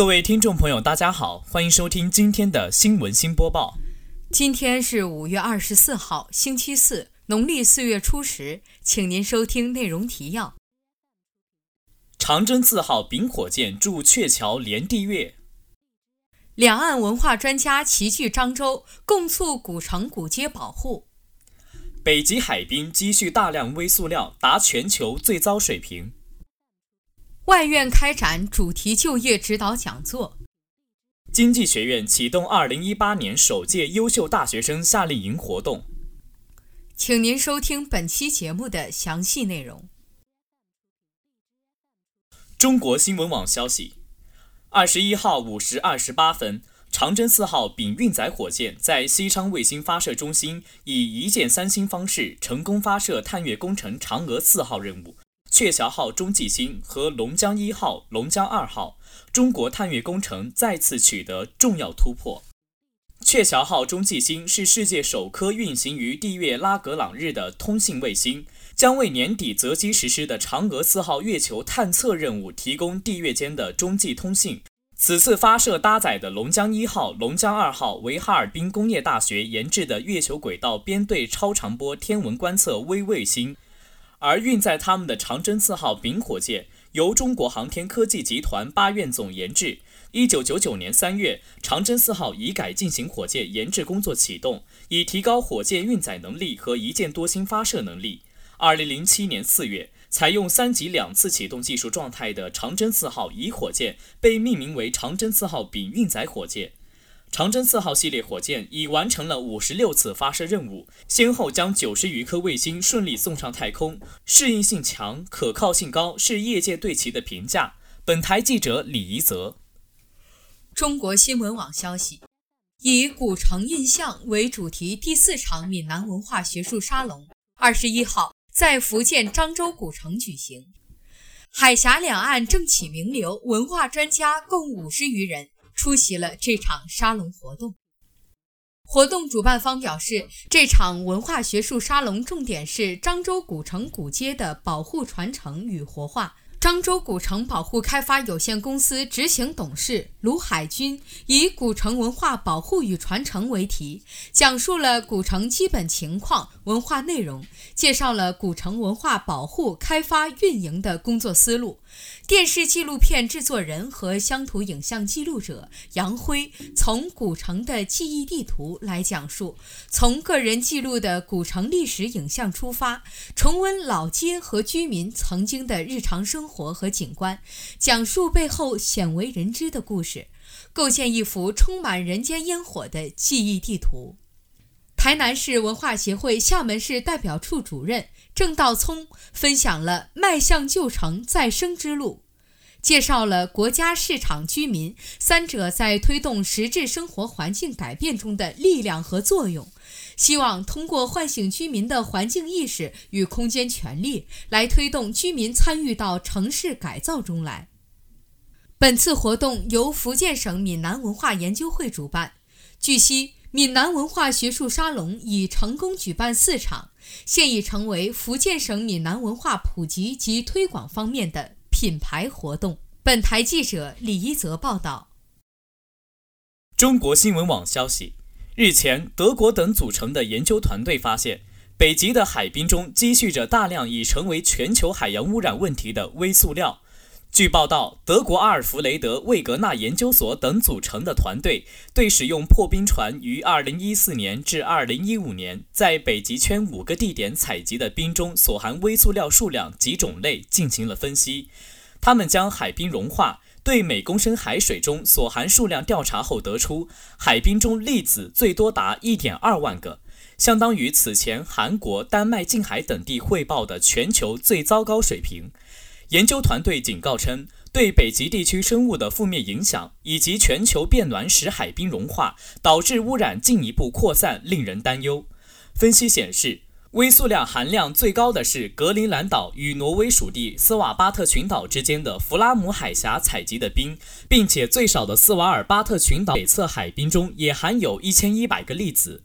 各位听众朋友，大家好，欢迎收听今天的新闻新播报。今天是五月二十四号，星期四，农历四月初十，请您收听内容提要：长征四号丙火箭驻鹊桥连地月；两岸文化专家齐聚漳州，共促古城古街保护；北极海冰积蓄大量微塑料，达全球最糟水平。外院开展主题就业指导讲座。经济学院启动二零一八年首届优秀大学生夏令营活动。请您收听本期节目的详细内容。中国新闻网消息：二十一号五时二十八分，长征四号丙运载火箭在西昌卫星发射中心以一箭三星方式成功发射探月工程嫦娥四号任务。鹊桥号中继星和龙江一号、龙江二号，中国探月工程再次取得重要突破。鹊桥号中继星是世界首颗运行于地月拉格朗日的通信卫星，将为年底择机实施的嫦娥四号月球探测任务提供地月间的中继通信。此次发射搭载的龙江一号、龙江二号为哈尔滨工业大学研制的月球轨道编队超长波天文观测微卫星。而运载他们的长征四号丙火箭由中国航天科技集团八院总研制。一九九九年三月，长征四号乙改进型火箭研制工作启动，以提高火箭运载能力和一箭多星发射能力。二零零七年四月，采用三级两次启动技术状态的长征四号乙火箭被命名为长征四号丙运载火箭。长征四号系列火箭已完成了五十六次发射任务，先后将九十余颗卫星顺利送上太空，适应性强、可靠性高，是业界对其的评价。本台记者李怡泽。中国新闻网消息，以“古城印象”为主题第四场闽南文化学术沙龙二十一号在福建漳州古城举行，海峡两岸政企名流、文化专家共五十余人。出席了这场沙龙活动。活动主办方表示，这场文化学术沙龙重点是漳州古城古街的保护传承与活化。漳州古城保护开发有限公司执行董事卢海军以“古城文化保护与传承”为题，讲述了古城基本情况、文化内容，介绍了古城文化保护、开发、运营的工作思路。电视纪录片制作人和乡土影像记录者杨辉从古城的记忆地图来讲述，从个人记录的古城历史影像出发，重温老街和居民曾经的日常生活和景观，讲述背后鲜为人知的故事，构建一幅充满人间烟火的记忆地图。台南市文化协会厦门市代表处主任。郑道聪分享了迈向旧城再生之路，介绍了国家、市场、居民三者在推动实质生活环境改变中的力量和作用，希望通过唤醒居民的环境意识与空间权利，来推动居民参与到城市改造中来。本次活动由福建省闽南文化研究会主办。据悉。闽南文化学术沙龙已成功举办四场，现已成为福建省闽南文化普及及推广方面的品牌活动。本台记者李一泽报道。中国新闻网消息，日前，德国等组成的研究团队发现，北极的海冰中积蓄着大量已成为全球海洋污染问题的微塑料。据报道，德国阿尔弗雷德·魏格纳研究所等组成的团队对使用破冰船于2014年至2015年在北极圈五个地点采集的冰中所含微塑料数量及种类进行了分析。他们将海冰融化对每公升海水中所含数量调查后得出，海冰中粒子最多达1.2万个，相当于此前韩国、丹麦近海等地汇报的全球最糟糕水平。研究团队警告称，对北极地区生物的负面影响，以及全球变暖使海冰融化导致污染进一步扩散，令人担忧。分析显示，微塑料含量最高的是格陵兰岛与挪威属地斯瓦巴特群岛之间的弗拉姆海峡采集的冰，并且最少的斯瓦尔巴特群岛北侧海冰中也含有一千一百个粒子。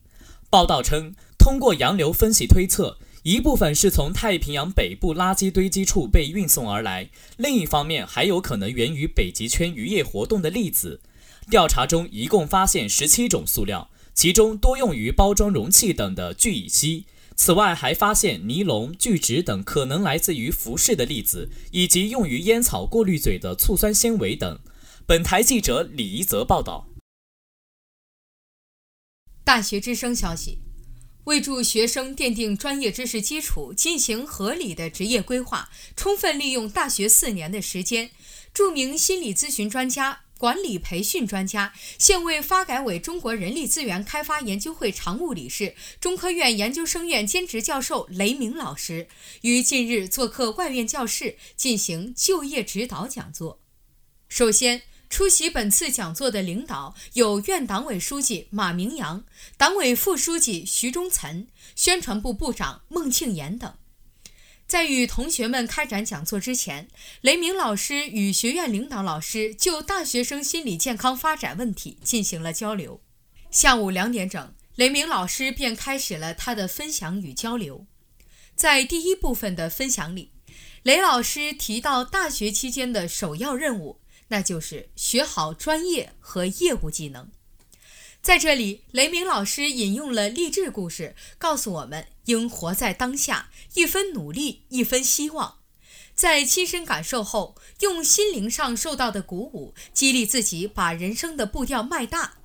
报道称，通过洋流分析推测。一部分是从太平洋北部垃圾堆积处被运送而来，另一方面还有可能源于北极圈渔业活动的粒子。调查中一共发现十七种塑料，其中多用于包装容器等的聚乙烯。此外，还发现尼龙、聚酯等可能来自于服饰的粒子，以及用于烟草过滤嘴的醋酸纤维等。本台记者李一泽报道。大学之声消息。为助学生奠定专业知识基础，进行合理的职业规划，充分利用大学四年的时间，著名心理咨询专家、管理培训专家、现为发改委中国人力资源开发研究会常务理事、中科院研究生院兼职教授雷鸣老师于近日做客外院教室进行就业指导讲座。首先。出席本次讲座的领导有院党委书记马明阳、党委副书记徐忠岑、宣传部部长孟庆岩等。在与同学们开展讲座之前，雷鸣老师与学院领导老师就大学生心理健康发展问题进行了交流。下午两点整，雷鸣老师便开始了他的分享与交流。在第一部分的分享里，雷老师提到大学期间的首要任务。那就是学好专业和业务技能。在这里，雷鸣老师引用了励志故事，告诉我们应活在当下，一分努力一分希望。在亲身感受后，用心灵上受到的鼓舞，激励自己把人生的步调迈大。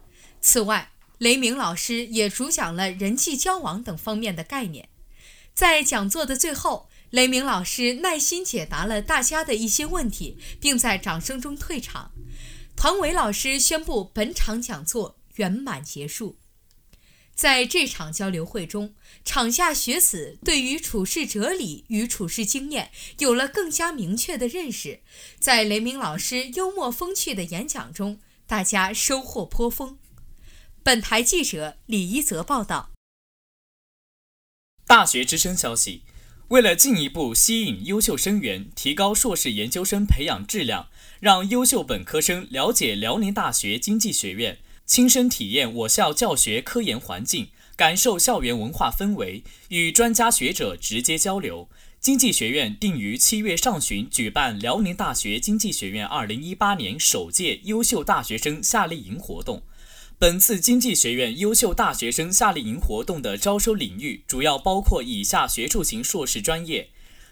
此外，雷鸣老师也主讲了人际交往等方面的概念。在讲座的最后。雷鸣老师耐心解答了大家的一些问题，并在掌声中退场。团委老师宣布本场讲座圆满结束。在这场交流会中，场下学子对于处事哲理与处事经验有了更加明确的认识。在雷鸣老师幽默风趣的演讲中，大家收获颇丰。本台记者李一泽报道。大学之声消息。为了进一步吸引优秀生源，提高硕士研究生培养质量，让优秀本科生了解辽宁大学经济学院，亲身体验我校教学科研环境，感受校园文化氛围，与专家学者直接交流，经济学院定于七月上旬举办辽宁大学经济学院二零一八年首届优秀大学生夏令营活动。本次经济学院优秀大学生夏令营活动的招收领域主要包括以下学术型硕士专业：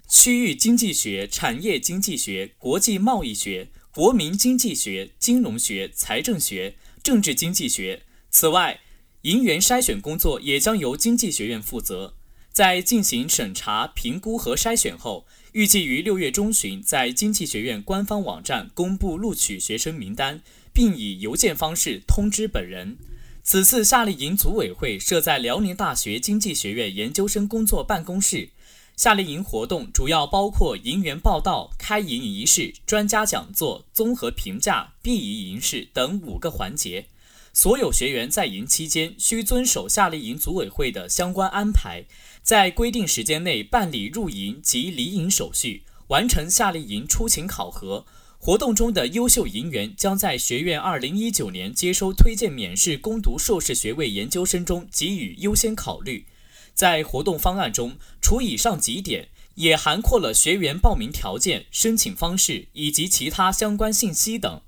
区域经济学、产业经济学、国际贸易学、国民经济学、金融学、财政学、政治经济学。此外，营员筛选工作也将由经济学院负责。在进行审查、评估和筛选后，预计于六月中旬在经济学院官方网站公布录取学生名单。并以邮件方式通知本人。此次夏令营组委会设在辽宁大学经济学院研究生工作办公室。夏令营活动主要包括营员报到、开营仪式、专家讲座、综合评价、毕业仪式等五个环节。所有学员在营期间需遵守夏令营组委会的相关安排，在规定时间内办理入营及离营手续，完成夏令营出勤考核。活动中的优秀营员将在学院2019年接收推荐免试攻读硕士学位研究生中给予优先考虑。在活动方案中，除以上几点，也涵括了学员报名条件、申请方式以及其他相关信息等。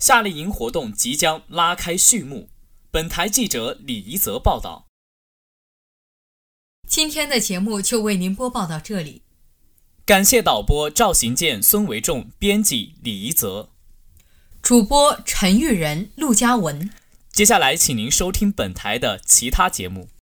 夏令营活动即将拉开序幕。本台记者李怡泽报道。今天的节目就为您播报到这里。感谢导播赵行健、孙维仲，编辑李怡泽，主播陈玉仁、陆嘉文。接下来，请您收听本台的其他节目。